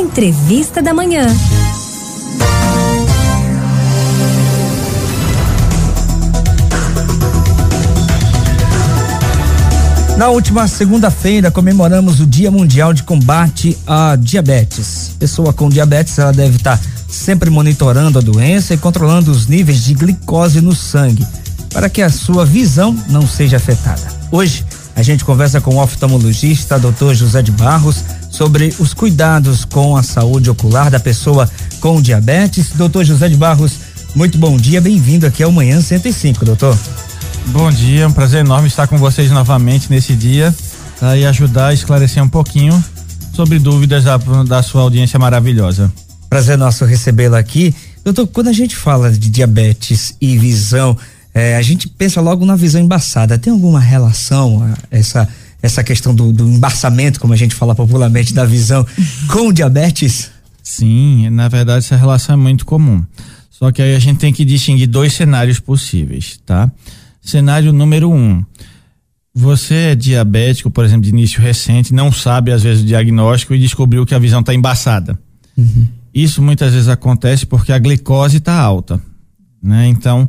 Entrevista da Manhã. Na última segunda-feira comemoramos o Dia Mundial de Combate à Diabetes. Pessoa com diabetes ela deve estar sempre monitorando a doença e controlando os níveis de glicose no sangue para que a sua visão não seja afetada. Hoje a gente conversa com o oftalmologista Dr. José de Barros sobre os cuidados com a saúde ocular da pessoa com diabetes. Doutor José de Barros, muito bom dia, bem-vindo aqui ao Manhã 105, doutor. Bom dia, é um prazer enorme estar com vocês novamente nesse dia tá, e ajudar a esclarecer um pouquinho sobre dúvidas da, da sua audiência maravilhosa. Prazer nosso recebê-la aqui. Doutor, quando a gente fala de diabetes e visão, é, a gente pensa logo na visão embaçada. Tem alguma relação essa essa questão do, do embaçamento, como a gente fala popularmente, da visão com diabetes? Sim, na verdade essa relação é muito comum. Só que aí a gente tem que distinguir dois cenários possíveis, tá? Cenário número um. Você é diabético, por exemplo, de início recente, não sabe às vezes o diagnóstico e descobriu que a visão está embaçada. Uhum. Isso muitas vezes acontece porque a glicose está alta, né? Então,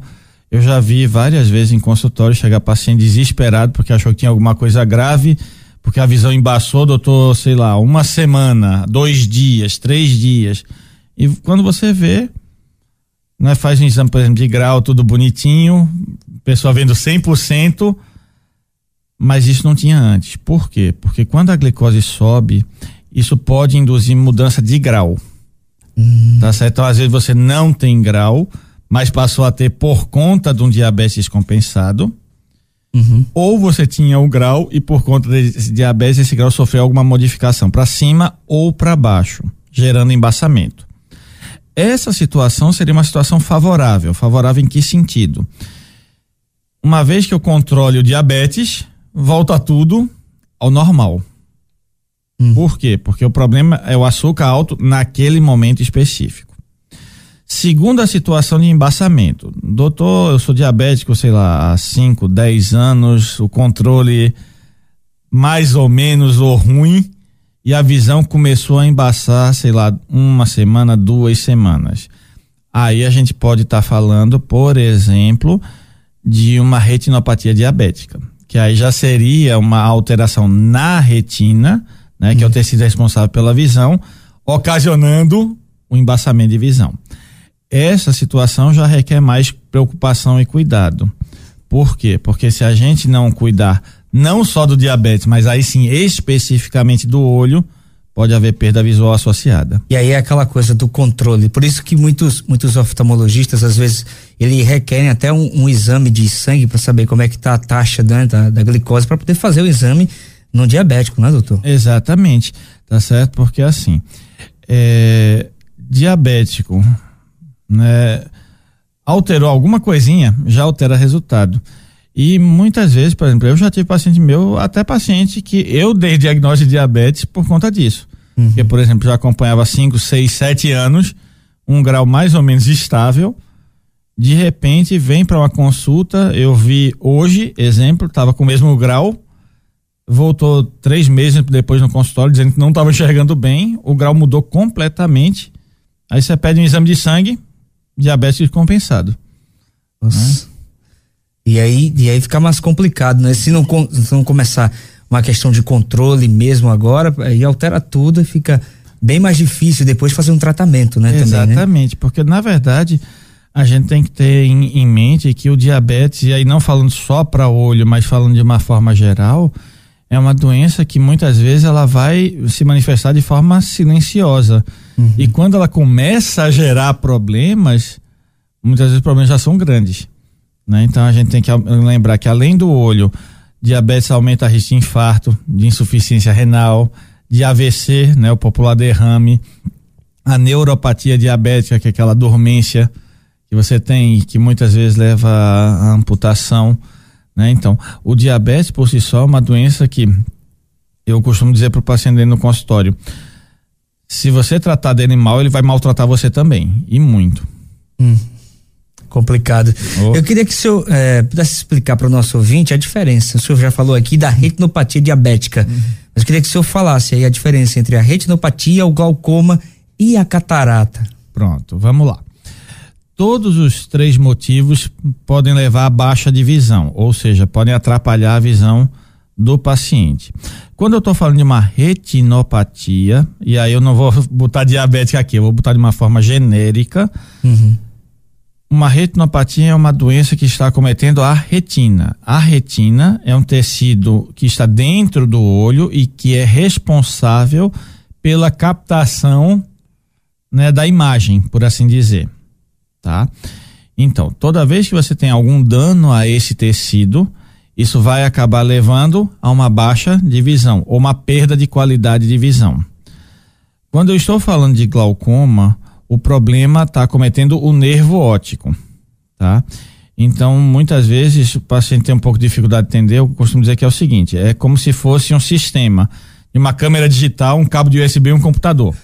eu já vi várias vezes em consultório chegar paciente desesperado porque achou que tinha alguma coisa grave, porque a visão embaçou, doutor, sei lá, uma semana, dois dias, três dias. E quando você vê, né, faz um exame, por exemplo, de grau, tudo bonitinho, pessoa vendo 100%, mas isso não tinha antes. Por quê? Porque quando a glicose sobe, isso pode induzir mudança de grau. Hum. Tá certo? Então, às vezes você não tem grau, mas passou a ter por conta de um diabetes compensado. Uhum. Ou você tinha o grau e por conta desse diabetes esse grau sofreu alguma modificação para cima ou para baixo, gerando embaçamento. Essa situação seria uma situação favorável. Favorável em que sentido? Uma vez que eu controle o diabetes, volta tudo ao normal. Hum. Por quê? Porque o problema é o açúcar alto naquele momento específico. Segunda situação de embaçamento. Doutor, eu sou diabético, sei lá, há 5, 10 anos, o controle mais ou menos ou ruim e a visão começou a embaçar, sei lá, uma semana, duas semanas. Aí a gente pode estar tá falando, por exemplo, de uma retinopatia diabética, que aí já seria uma alteração na retina, né, que é o tecido responsável pela visão, ocasionando o embaçamento de visão essa situação já requer mais preocupação e cuidado. Por quê? Porque se a gente não cuidar não só do diabetes, mas aí sim especificamente do olho, pode haver perda visual associada. E aí é aquela coisa do controle. Por isso que muitos muitos oftalmologistas às vezes ele requerem até um, um exame de sangue para saber como é que tá a taxa né, da, da glicose para poder fazer o exame no diabético, né, doutor? Exatamente, tá certo? Porque assim, é, diabético né, alterou alguma coisinha, já altera resultado. E muitas vezes, por exemplo, eu já tive paciente meu, até paciente que eu dei diagnóstico de diabetes por conta disso. Uhum. Porque, por exemplo, já acompanhava 5, 6, 7 anos, um grau mais ou menos estável. De repente vem para uma consulta, eu vi hoje, exemplo, estava com o mesmo grau, voltou três meses depois no consultório dizendo que não estava enxergando bem, o grau mudou completamente. Aí você pede um exame de sangue, diabetes compensado. Nossa. Né? E aí, e aí fica mais complicado, né? Se não, se não começar uma questão de controle mesmo agora, aí altera tudo e fica bem mais difícil depois fazer um tratamento, né? Exatamente, também, né? porque na verdade a gente tem que ter em, em, mente que o diabetes, e aí não falando só para olho, mas falando de uma forma geral, é uma doença que muitas vezes ela vai se manifestar de forma silenciosa. Uhum. E quando ela começa a gerar problemas, muitas vezes os problemas já são grandes. Né? Então a gente tem que lembrar que além do olho, diabetes aumenta risco de infarto, de insuficiência renal, de AVC, né, o popular derrame, a neuropatia diabética, que é aquela dormência que você tem e que muitas vezes leva à amputação, né? Então, o diabetes por si só é uma doença que eu costumo dizer para o paciente no consultório, se você tratar dele mal, ele vai maltratar você também. E muito. Hum, complicado. Oh. Eu queria que o senhor é, pudesse explicar para o nosso ouvinte a diferença. O senhor já falou aqui da retinopatia diabética. Uhum. Mas queria que o senhor falasse aí a diferença entre a retinopatia, o glaucoma e a catarata. Pronto, vamos lá. Todos os três motivos podem levar a baixa de visão, ou seja, podem atrapalhar a visão do paciente. Quando eu estou falando de uma retinopatia, e aí eu não vou botar diabética aqui, eu vou botar de uma forma genérica. Uhum. Uma retinopatia é uma doença que está cometendo a retina. A retina é um tecido que está dentro do olho e que é responsável pela captação né, da imagem, por assim dizer, tá? Então, toda vez que você tem algum dano a esse tecido, isso vai acabar levando a uma baixa de visão ou uma perda de qualidade de visão. Quando eu estou falando de glaucoma, o problema está cometendo o nervo óptico, tá? Então, muitas vezes o paciente tem um pouco de dificuldade de entender. Eu costumo dizer que é o seguinte: é como se fosse um sistema de uma câmera digital, um cabo de USB e um computador,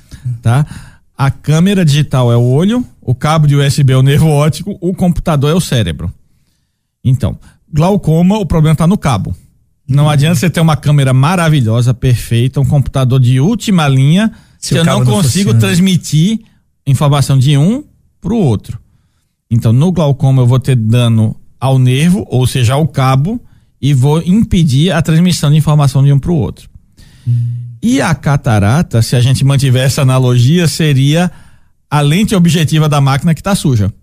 tá? A câmera digital é o olho, o cabo de USB é o nervo óptico, o computador é o cérebro. Então, glaucoma, o problema está no cabo. Não uhum. adianta você ter uma câmera maravilhosa, perfeita, um computador de última linha, se, se eu não consigo não transmitir informação de um para o outro. Então, no glaucoma eu vou ter dano ao nervo, ou seja, ao cabo, e vou impedir a transmissão de informação de um para o outro. E a catarata, se a gente mantiver essa analogia, seria a lente objetiva da máquina que está suja.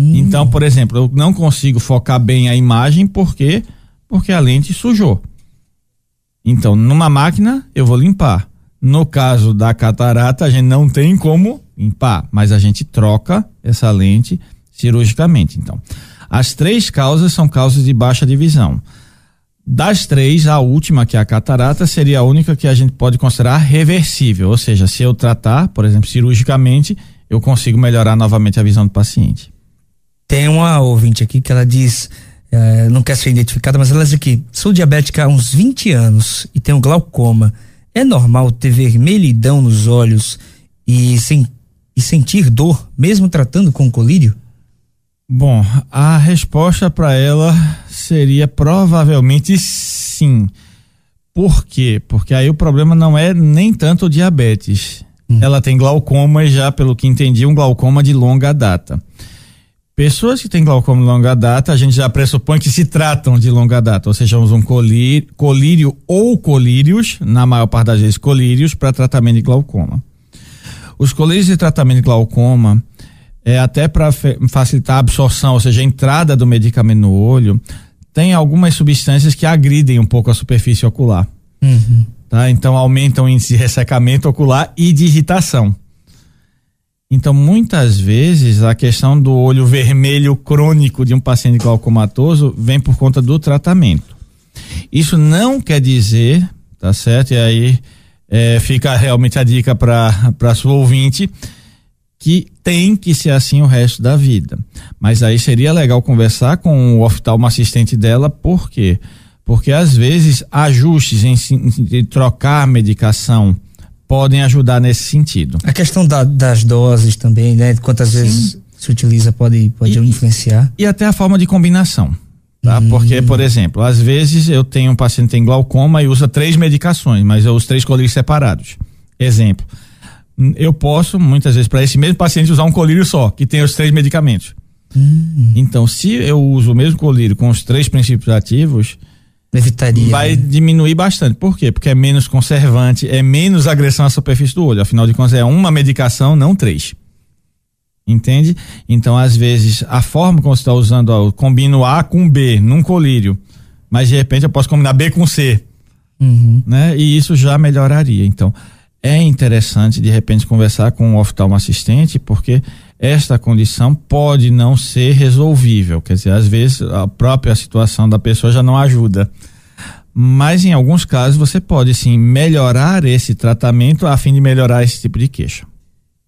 Hum. Então, por exemplo, eu não consigo focar bem a imagem porque porque a lente sujou. Então, numa máquina eu vou limpar. No caso da catarata, a gente não tem como limpar, mas a gente troca essa lente cirurgicamente. Então, as três causas são causas de baixa divisão. Das três, a última, que é a catarata, seria a única que a gente pode considerar reversível, ou seja, se eu tratar, por exemplo, cirurgicamente, eu consigo melhorar novamente a visão do paciente. Tem uma ouvinte aqui que ela diz, é, não quer ser identificada, mas ela diz aqui: sou diabética há uns 20 anos e tenho glaucoma. É normal ter vermelhidão nos olhos e, sem, e sentir dor, mesmo tratando com colírio? Bom, a resposta para ela seria provavelmente sim. Por quê? Porque aí o problema não é nem tanto o diabetes. Hum. Ela tem glaucoma e já, pelo que entendi, um glaucoma de longa data. Pessoas que têm glaucoma de longa data, a gente já pressupõe que se tratam de longa data, ou seja, usam colírio, colírio ou colírios, na maior parte das vezes colírios, para tratamento de glaucoma. Os colírios de tratamento de glaucoma, é até para facilitar a absorção, ou seja, a entrada do medicamento no olho, tem algumas substâncias que agridem um pouco a superfície ocular. Uhum. Tá? Então aumentam o índice de ressecamento ocular e de irritação. Então, muitas vezes, a questão do olho vermelho crônico de um paciente glaucomatoso vem por conta do tratamento. Isso não quer dizer, tá certo? E aí é, fica realmente a dica para sua ouvinte que tem que ser assim o resto da vida. Mas aí seria legal conversar com o oftalmo assistente dela, por quê? Porque às vezes ajustes em, em trocar medicação, podem ajudar nesse sentido. A questão da, das doses também, né? Quantas Sim. vezes se utiliza pode, pode e, influenciar. E até a forma de combinação. Tá? Hum. Porque, por exemplo, às vezes eu tenho um paciente que tem glaucoma e usa três medicações, mas eu uso três colírios separados. Exemplo. Eu posso, muitas vezes, para esse mesmo paciente, usar um colírio só, que tem os três medicamentos. Hum. Então, se eu uso o mesmo colírio com os três princípios ativos, Evitaria. Vai né? diminuir bastante. Por quê? Porque é menos conservante, é menos agressão à superfície do olho. Afinal de contas, é uma medicação, não três. Entende? Então, às vezes, a forma como você está usando, ó, eu combino A com B num colírio, mas de repente eu posso combinar B com C. Uhum. Né? E isso já melhoraria. Então, é interessante de repente conversar com um oftalmo assistente, porque esta condição pode não ser resolvível. Quer dizer, às vezes a própria situação da pessoa já não ajuda. Mas em alguns casos você pode sim melhorar esse tratamento a fim de melhorar esse tipo de queixa.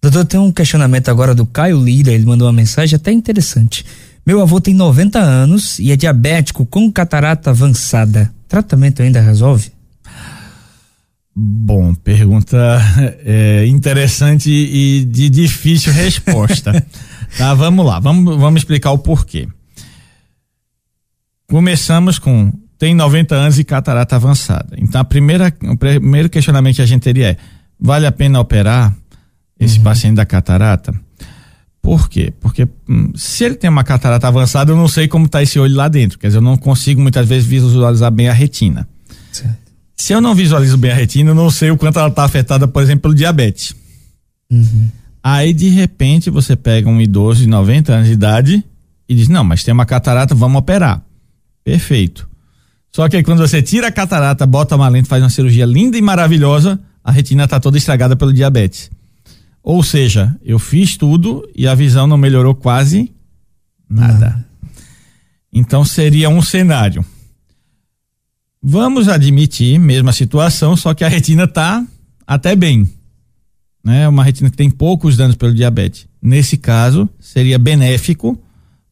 Doutor, tem um questionamento agora do Caio Lira, ele mandou uma mensagem até interessante. Meu avô tem 90 anos e é diabético com catarata avançada. Tratamento ainda resolve? Bom, pergunta é, interessante e de difícil resposta. tá, vamos lá, vamos, vamos explicar o porquê. Começamos com tem 90 anos e catarata avançada. Então, a primeira, o primeiro questionamento que a gente teria é: vale a pena operar esse uhum. paciente da catarata? Por quê? Porque hum, se ele tem uma catarata avançada, eu não sei como está esse olho lá dentro. Quer dizer, eu não consigo muitas vezes visualizar bem a retina. Certo. Se eu não visualizo bem a retina, eu não sei o quanto ela está afetada, por exemplo, pelo diabetes. Uhum. Aí, de repente, você pega um idoso de 90 anos de idade e diz: Não, mas tem uma catarata, vamos operar. Perfeito. Só que aí, quando você tira a catarata, bota uma lente, faz uma cirurgia linda e maravilhosa, a retina está toda estragada pelo diabetes. Ou seja, eu fiz tudo e a visão não melhorou quase nada. Então seria um cenário. Vamos admitir, mesma situação, só que a retina está até bem né? Uma retina que tem poucos danos pelo diabetes. Nesse caso, seria benéfico.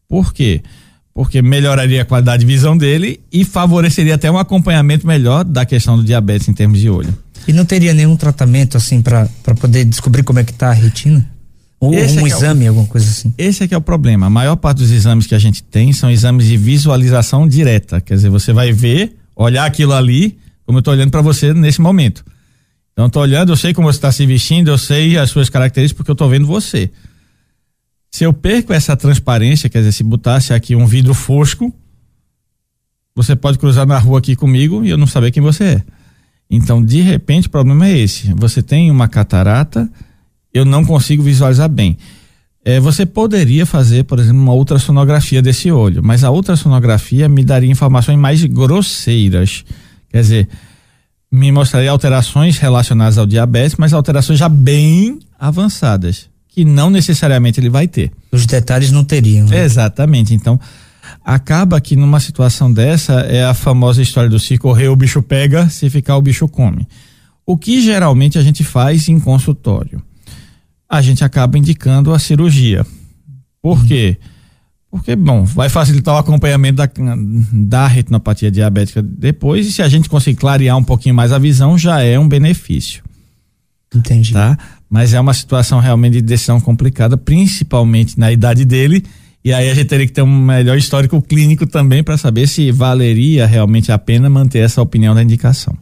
Por quê? Porque melhoraria a qualidade de visão dele e favoreceria até um acompanhamento melhor da questão do diabetes em termos de olho. E não teria nenhum tratamento assim para poder descobrir como é que tá a retina? Ou esse um é, exame, é o, alguma coisa assim? Esse é que é o problema. A maior parte dos exames que a gente tem são exames de visualização direta. Quer dizer, você vai ver, olhar aquilo ali, como eu estou olhando para você nesse momento. Então, tô olhando, eu sei como você está se vestindo, eu sei as suas características, porque eu tô vendo você. Se eu perco essa transparência, quer dizer, se botasse aqui um vidro fosco, você pode cruzar na rua aqui comigo e eu não saber quem você é. Então, de repente, o problema é esse. Você tem uma catarata, eu não consigo visualizar bem. É, você poderia fazer, por exemplo, uma ultrassonografia desse olho, mas a ultrassonografia me daria informações mais grosseiras. Quer dizer, me mostraria alterações relacionadas ao diabetes, mas alterações já bem avançadas, que não necessariamente ele vai ter. Os detalhes não teriam. Né? Exatamente. Então, acaba que numa situação dessa é a famosa história do se correr o bicho pega, se ficar o bicho come. O que geralmente a gente faz em consultório? A gente acaba indicando a cirurgia. Por hum. quê? Porque, bom, vai facilitar o acompanhamento da, da retinopatia diabética depois, e se a gente conseguir clarear um pouquinho mais a visão, já é um benefício. Entendi. Tá? Mas é uma situação realmente de decisão complicada, principalmente na idade dele, e aí a gente teria que ter um melhor histórico clínico também para saber se valeria realmente a pena manter essa opinião da indicação.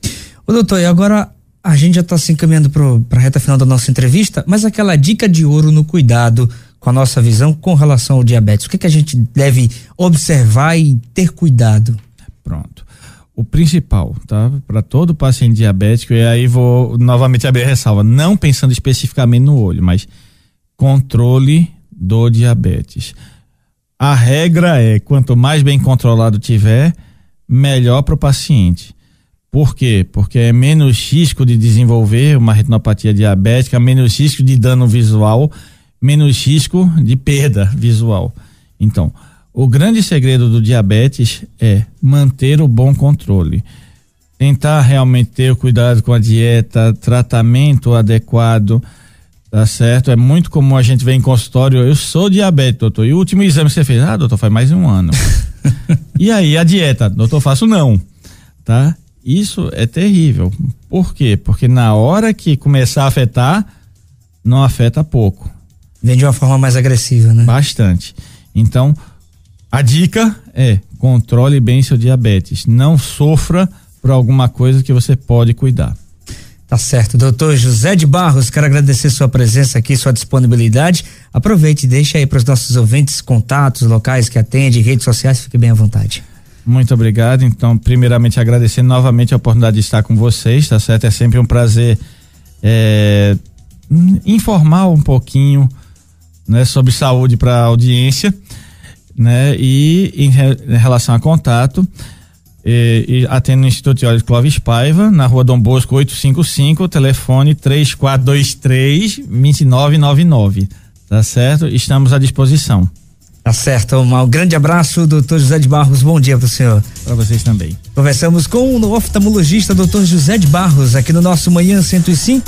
Ô doutor, e agora a gente já está se encaminhando para a reta final da nossa entrevista, mas aquela dica de ouro no cuidado com a nossa visão com relação ao diabetes? O que, que a gente deve observar e ter cuidado? Pronto. O principal, tá? Para todo paciente diabético, e aí vou novamente abrir a ressalva, não pensando especificamente no olho, mas controle do diabetes. A regra é: quanto mais bem controlado tiver, melhor para o paciente. Por quê? Porque é menos risco de desenvolver uma retinopatia diabética, menos risco de dano visual menos risco de perda visual. Então, o grande segredo do diabetes é manter o bom controle. Tentar realmente ter o cuidado com a dieta, tratamento adequado, tá certo? É muito comum a gente ver em consultório, eu sou diabético, doutor. E o último exame que você fez? Ah, doutor, faz mais de um ano. e aí, a dieta? Doutor, faço não, tá? Isso é terrível. Por quê? Porque na hora que começar a afetar, não afeta pouco Vem de uma forma mais agressiva, né? Bastante. Então, a dica é controle bem seu diabetes. Não sofra por alguma coisa que você pode cuidar. Tá certo, doutor José de Barros, quero agradecer sua presença aqui, sua disponibilidade. Aproveite e deixe aí para os nossos ouvintes contatos, locais que atende, redes sociais, fique bem à vontade. Muito obrigado. Então, primeiramente agradecer novamente a oportunidade de estar com vocês, tá certo? É sempre um prazer é, informar um pouquinho né, sobre saúde para a audiência, né, e em, re, em, relação a contato, e, e atendo no Instituto Olhos Clóvis Paiva, na rua Dom Bosco 855, telefone 3423 2999. Tá certo? Estamos à disposição. Tá certo, um grande abraço, doutor José de Barros, bom dia para o senhor. Para vocês também. Conversamos com o oftalmologista doutor José de Barros, aqui no nosso Manhã 105.